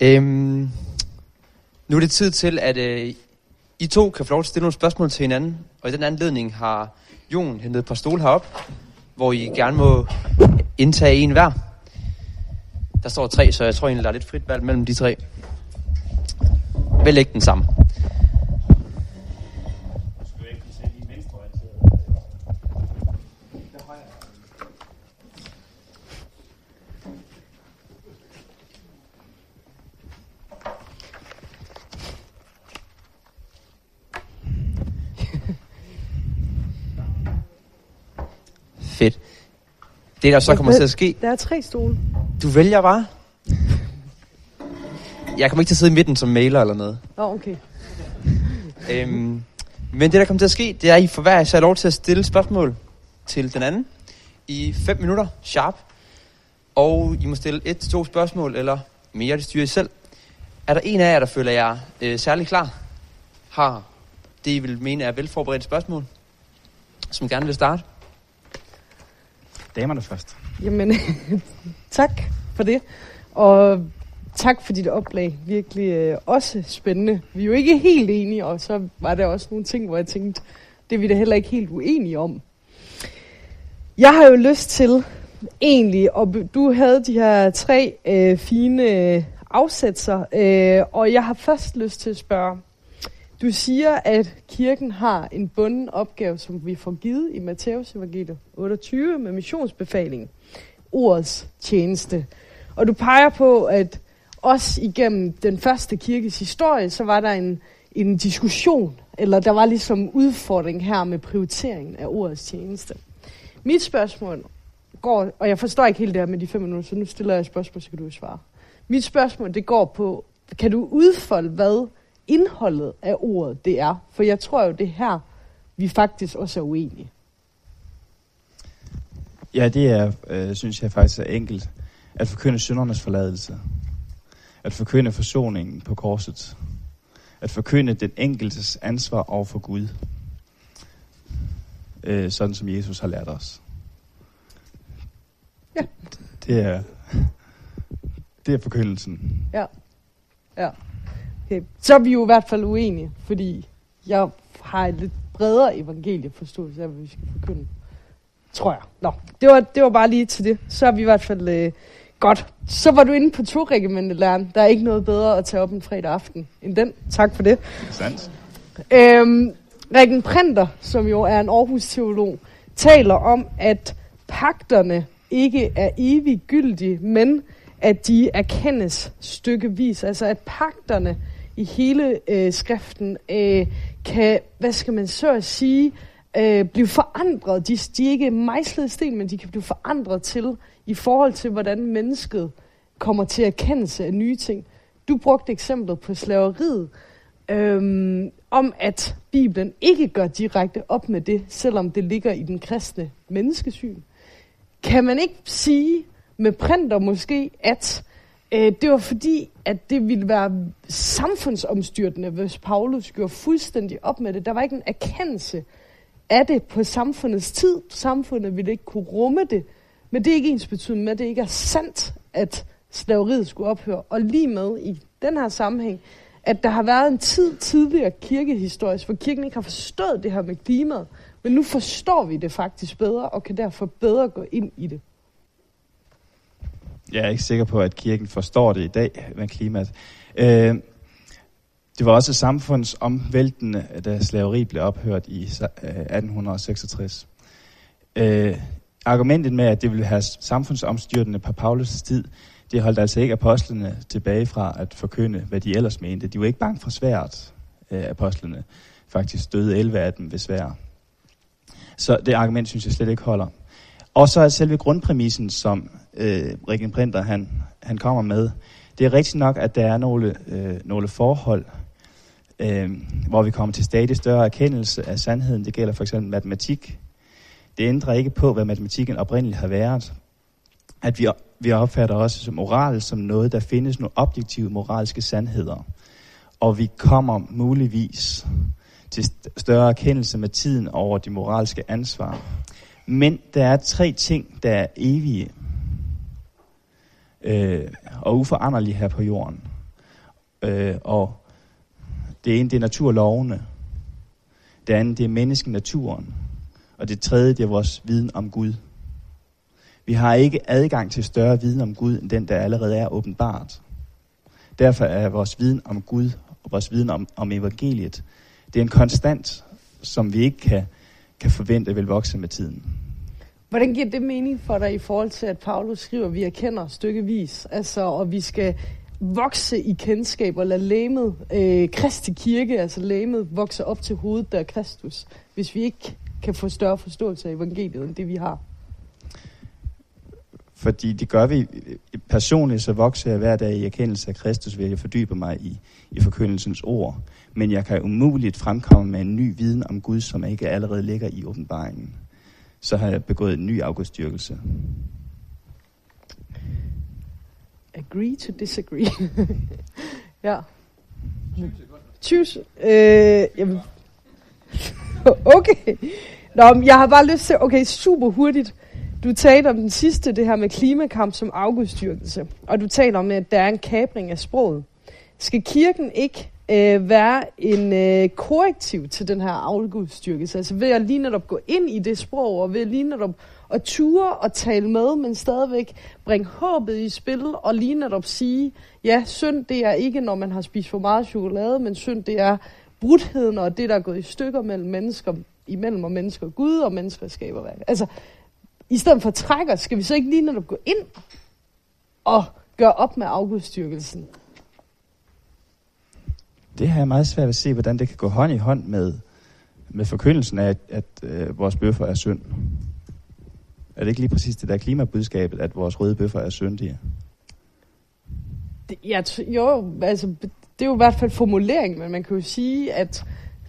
Øhm, nu er det tid til, at øh, I to kan få lov til at stille nogle spørgsmål til hinanden. Og i den anledning har Jon hentet et par stole herop, hvor I gerne må indtage en hver. Der står tre, så jeg tror egentlig, der er lidt frit valg mellem de tre. Vælg ikke den samme. Det der så kommer til at ske, Der er tre stole. du vælger bare. Jeg kommer ikke til at sidde i midten som mailer eller noget. Nå, oh, okay. Øhm, men det, der kommer til at ske, det er, at I får hver især lov til at stille spørgsmål til den anden i 5 minutter sharp. Og I må stille et til to spørgsmål, eller mere, det styrer I selv. Er der en af jer, der føler jer øh, særlig klar? Har det, I vil mene er velforberedt spørgsmål? Som gerne vil starte? Damerne først. Jamen, tak for det. Og tak for dit oplag. Virkelig øh, også spændende. Vi er jo ikke helt enige, og så var der også nogle ting, hvor jeg tænkte, det er vi da heller ikke helt uenige om. Jeg har jo lyst til egentlig, og du havde de her tre øh, fine øh, øh, og jeg har først lyst til at spørge, du siger, at kirken har en bunden opgave, som vi får givet i Matteus evangeliet 28 med missionsbefalingen, Ordets tjeneste. Og du peger på, at også igennem den første kirkes historie, så var der en, en diskussion, eller der var ligesom udfordring her med prioriteringen af ordets tjeneste. Mit spørgsmål går, og jeg forstår ikke helt det her med de fem minutter, så nu stiller jeg et spørgsmål, så kan du svare. Mit spørgsmål, det går på, kan du udfolde, hvad indholdet af ordet det er? For jeg tror jo, det her, vi faktisk også er uenige. Ja, det er, øh, synes jeg faktisk er enkelt. At forkynde syndernes forladelse. At forkynde forsoningen på korset. At forkynde den enkeltes ansvar over for Gud. Øh, sådan som Jesus har lært os. Ja. Det er, det er forkyndelsen. Ja. Ja. Okay. Så er vi jo i hvert fald uenige, fordi jeg har et lidt bredere evangelieforståelse af, hvad vi skal forkynde. Tror jeg. Nå, det var, det var bare lige til det. Så er vi i hvert fald øh, godt. Så var du inde på to læren. Der er ikke noget bedre at tage op en fredag aften end den. Tak for det. Sandt? Øhm, Rikken Printer, som jo er en Aarhus-teolog, taler om, at pagterne ikke er evigt gyldige, men at de erkendes stykkevis. Altså at pagterne i hele øh, skriften øh, kan, hvad skal man så at sige, øh, blive forandret. De, de er ikke mejslet i sten, men de kan blive forandret til i forhold til, hvordan mennesket kommer til erkendelse af nye ting. Du brugte eksemplet på slaveriet, øhm, om at Bibelen ikke gør direkte op med det, selvom det ligger i den kristne menneskesyn. Kan man ikke sige med printer måske, at øh, det var fordi, at det ville være samfundsomstyrtende, hvis Paulus gjorde fuldstændig op med det. Der var ikke en erkendelse af det på samfundets tid. Samfundet ville ikke kunne rumme det. Men det er ikke ens betydning med, at det ikke er sandt, at slaveriet skulle ophøre. Og lige med i den her sammenhæng, at der har været en tid tidligere kirkehistorisk, hvor kirken ikke har forstået det her med klimaet, men nu forstår vi det faktisk bedre, og kan derfor bedre gå ind i det. Jeg er ikke sikker på, at kirken forstår det i dag med klimaet. Øh, det var også samfundsomvæltende, da øh, slaveri blev ophørt i øh, 1866. Øh, argumentet med, at det ville have samfundsomstyrtende på Paulus' tid, det holdt altså ikke apostlene tilbage fra at forkynde, hvad de ellers mente. De var ikke bange for svært, øh, apostlene. Faktisk døde 11 af dem ved svær. Så det argument synes jeg slet ikke holder. Og så er selve grundpræmissen, som øh, Rikken Printer han, han kommer med, det er rigtigt nok, at der er nogle, øh, nogle forhold, øh, hvor vi kommer til stadig større erkendelse af sandheden. Det gælder for eksempel matematik. Det ændrer ikke på, hvad matematikken oprindeligt har været. At vi, vi opfatter også som moral som noget, der findes nogle objektive moralske sandheder. Og vi kommer muligvis til større erkendelse med tiden over de moralske ansvar. Men der er tre ting, der er evige øh, og uforanderlig her på jorden. Øh, og det ene, det er naturlovene. Det andet, det er menneskenaturen. Og det tredje, det er vores viden om Gud. Vi har ikke adgang til større viden om Gud, end den, der allerede er åbenbart. Derfor er vores viden om Gud og vores viden om, om evangeliet, det er en konstant, som vi ikke kan, kan forvente vil vokse med tiden. Hvordan giver det mening for dig i forhold til, at Paulus skriver, at vi erkender stykkevis, altså, og vi skal vokse i kendskab og lade læmet, øh, Kristi kirke, altså læmet, vokse op til hovedet, der er Kristus, hvis vi ikke kan få større forståelse af evangeliet, end det vi har? Fordi det gør vi personligt, så vokser jeg hver dag i erkendelse af Kristus, ved jeg fordybe mig i, i forkyndelsens ord. Men jeg kan umuligt fremkomme med en ny viden om Gud, som ikke allerede ligger i åbenbaringen. Så har jeg begået en ny afgudstyrkelse. Agree to disagree. ja. 20 øh, jamen. okay. Nå, men jeg har bare lyst til, okay, super hurtigt. Du talte om den sidste, det her med klimakamp som afgudstyrkelse. Og du taler om, at der er en kabring af sproget. Skal kirken ikke øh, være en øh, korrektiv til den her afgudstyrkelse? Altså ved at lige netop gå ind i det sprog, og ved lige netop at ture og tale med, men stadigvæk bringe håbet i spil, og lige netop sige, ja, synd det er ikke, når man har spist for meget chokolade, men synd det er brudheden og det, der er gået i stykker mellem mennesker, imellem og mennesker og Gud, og mennesker skaber værk. Altså, i stedet for trækker, skal vi så ikke lige netop gå ind og gøre op med afgudstyrkelsen? Det har jeg meget svært ved at se, hvordan det kan gå hånd i hånd med, med forkyndelsen af, at, at øh, vores bøffer er synd. Er det ikke lige præcis det der klimabudskabet, at vores røde bøffer er syndige? Det, ja, jo, altså, det er jo i hvert fald formulering, men man kan jo sige, at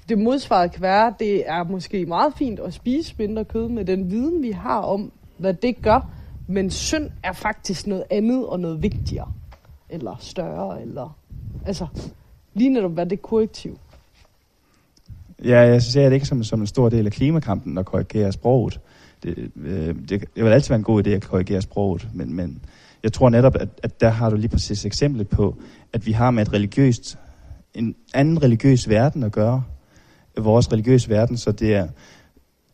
det modsvaret kan være, at det er måske meget fint at spise mindre kød med den viden, vi har om, hvad det gør, men synd er faktisk noget andet og noget vigtigere, eller større, eller altså lige netop være det korrektiv. Ja, jeg ser det ikke som, som en stor del af klimakampen at korrigere sproget. Det, øh, det, det vil altid være en god idé at korrigere sproget, men, men jeg tror netop, at, at der har du lige præcis eksemplet på, at vi har med et religiøst, en anden religiøs verden at gøre, vores religiøse verden, så det er,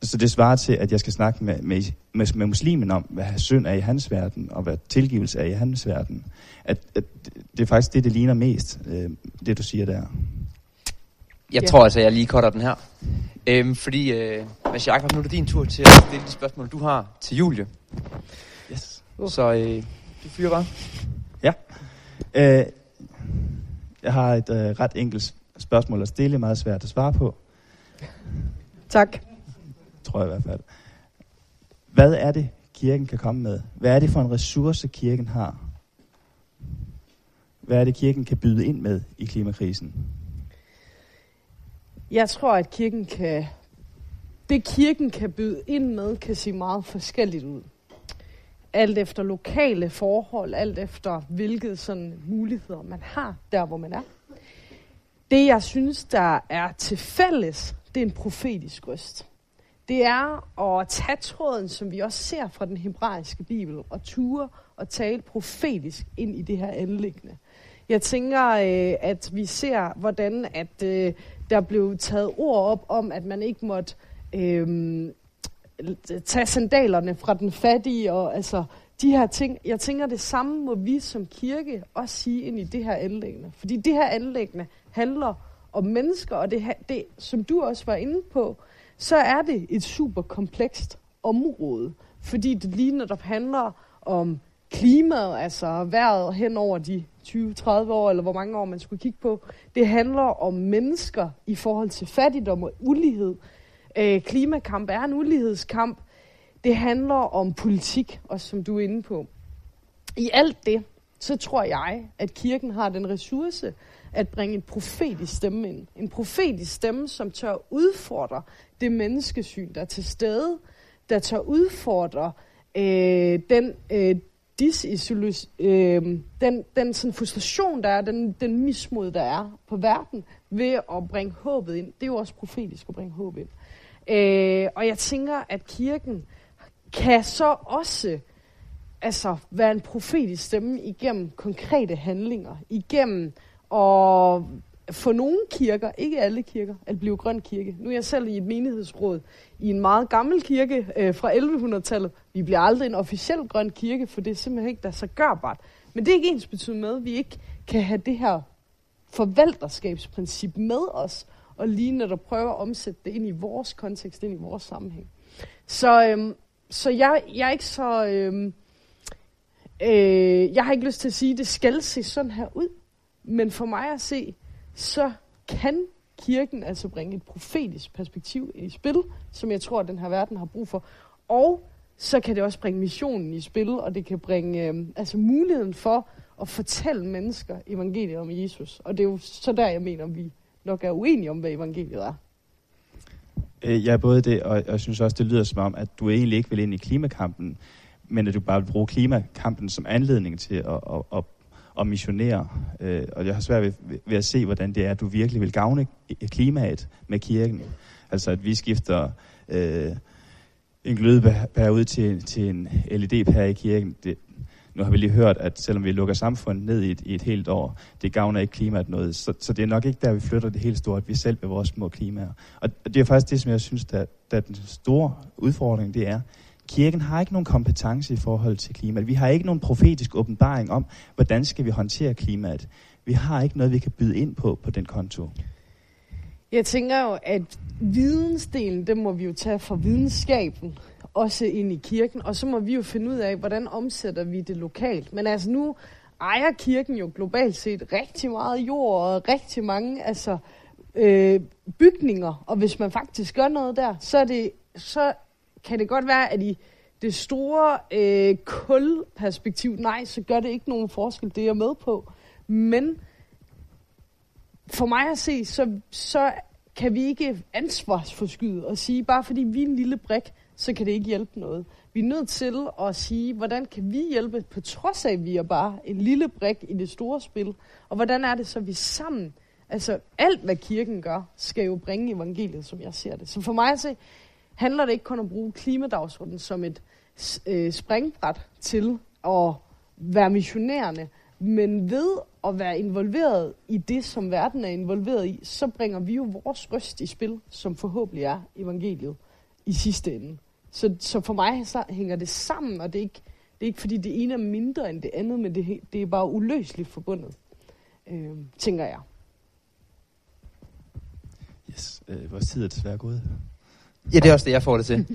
så det svarer til, at jeg skal snakke med, med, med, med muslimen om, hvad synd er i hans verden, og hvad tilgivelse er i hans verden. At, at det er faktisk det, det ligner mest, øh, det du siger der. Jeg ja. tror altså, jeg lige cutter den her. Øhm, fordi, øh, Mads Jakob, nu er det din tur til at stille de spørgsmål, du har til Julie. Yes. Uh. Så øh, du fyrer bare. Ja. Øh, jeg har et øh, ret enkelt spørgsmål at stille, meget svært at svare på. Tak. Tror jeg i hvert fald. Hvad er det, kirken kan komme med? Hvad er det for en ressource, kirken har? Hvad er det, kirken kan byde ind med i klimakrisen? Jeg tror, at kirken kan... Det kirken kan byde ind med, kan se meget forskelligt ud. Alt efter lokale forhold, alt efter hvilke sådan muligheder man har, der hvor man er. Det, jeg synes, der er til fælles, det er en profetisk røst. Det er at tage tråden, som vi også ser fra den hebraiske bibel, og ture og tale profetisk ind i det her anlæggende. Jeg tænker, øh, at vi ser, hvordan at øh, der blev taget ord op om, at man ikke måtte øh, tage sandalerne fra den fattige, og altså de her ting. Jeg tænker, det samme må vi som kirke også sige ind i det her anlæggende. Fordi det her anlæggende handler om mennesker, og det, det, som du også var inde på, så er det et super komplekst område, fordi det lige netop handler om klimaet, altså vejret hen over de 20-30 år, eller hvor mange år man skulle kigge på. Det handler om mennesker i forhold til fattigdom og ulighed. Øh, klimakamp er en ulighedskamp. Det handler om politik, også som du er inde på. I alt det, så tror jeg, at kirken har den ressource at bringe en profetisk stemme ind. En profetisk stemme, som tør udfordre det menneskesyn, der er til stede, der tør udfordre øh, den øh, disisolus, øh, den, den sådan frustration, der er, den, den mismod, der er på verden, ved at bringe håbet ind. Det er jo også profetisk at bringe håbet ind. Øh, og jeg tænker, at kirken kan så også altså, være en profetisk stemme igennem konkrete handlinger, igennem og for nogle kirker, ikke alle kirker, at blive grøn kirke. Nu er jeg selv i et menighedsråd i en meget gammel kirke øh, fra 1100-tallet. Vi bliver aldrig en officiel grøn kirke, for det er simpelthen ikke der så gørbart. Men det er ikke ens betydende med, at vi ikke kan have det her forvalterskabsprincip med os, og lige når der prøver at omsætte det ind i vores kontekst, ind i vores sammenhæng. Så, øhm, så jeg, jeg er ikke så... Øhm, øh, jeg har ikke lyst til at sige, at det skal se sådan her ud. Men for mig at se, så kan kirken altså bringe et profetisk perspektiv i spil, som jeg tror, at den her verden har brug for. Og så kan det også bringe missionen i spil, og det kan bringe øh, altså muligheden for at fortælle mennesker evangeliet om Jesus. Og det er jo så der, jeg mener, vi nok er uenige om, hvad evangeliet er. Øh, ja, både det, og jeg synes også, det lyder som om, at du egentlig ikke vil ind i klimakampen, men at du bare vil bruge klimakampen som anledning til at, at, at, og missionere. Øh, og jeg har svært ved, ved at se, hvordan det er, at du virkelig vil gavne klimaet med kirken. Altså, at vi skifter øh, en glødepære ud til, til en LED-pære i kirken. Det, nu har vi lige hørt, at selvom vi lukker samfundet ned i et, i et helt år, det gavner ikke klimaet noget. Så, så det er nok ikke der, vi flytter det helt store, at vi selv med vores små klimaer. Og det er faktisk det, som jeg synes, der, der er den store udfordring, det er, kirken har ikke nogen kompetence i forhold til klimaet. Vi har ikke nogen profetisk åbenbaring om, hvordan skal vi håndtere klimaet. Vi har ikke noget, vi kan byde ind på på den konto. Jeg tænker jo, at vidensdelen, det må vi jo tage fra videnskaben også ind i kirken, og så må vi jo finde ud af, hvordan omsætter vi det lokalt. Men altså nu ejer kirken jo globalt set rigtig meget jord og rigtig mange altså, øh, bygninger, og hvis man faktisk gør noget der, så, er det, så kan det godt være, at i det store øh, kulperspektiv, nej, så gør det ikke nogen forskel, det er jeg med på. Men for mig at se, så, så kan vi ikke ansvarsforskyde og sige, bare fordi vi er en lille brik, så kan det ikke hjælpe noget. Vi er nødt til at sige, hvordan kan vi hjælpe, på trods af, at vi er bare en lille brik i det store spil. Og hvordan er det så, vi sammen, altså alt hvad kirken gør, skal jo bringe evangeliet, som jeg ser det. Så for mig at se, handler det ikke kun om at bruge klimadagsordenen som et øh, springbræt til at være missionerende, men ved at være involveret i det, som verden er involveret i, så bringer vi jo vores røst i spil, som forhåbentlig er evangeliet i sidste ende. Så, så for mig så hænger det sammen, og det er ikke, det er ikke fordi det ene er mindre end det andet, men det, det er bare uløseligt forbundet, øh, tænker jeg. Yes, øh, vores tid er desværre gået. Ja, det er også det, jeg får det til.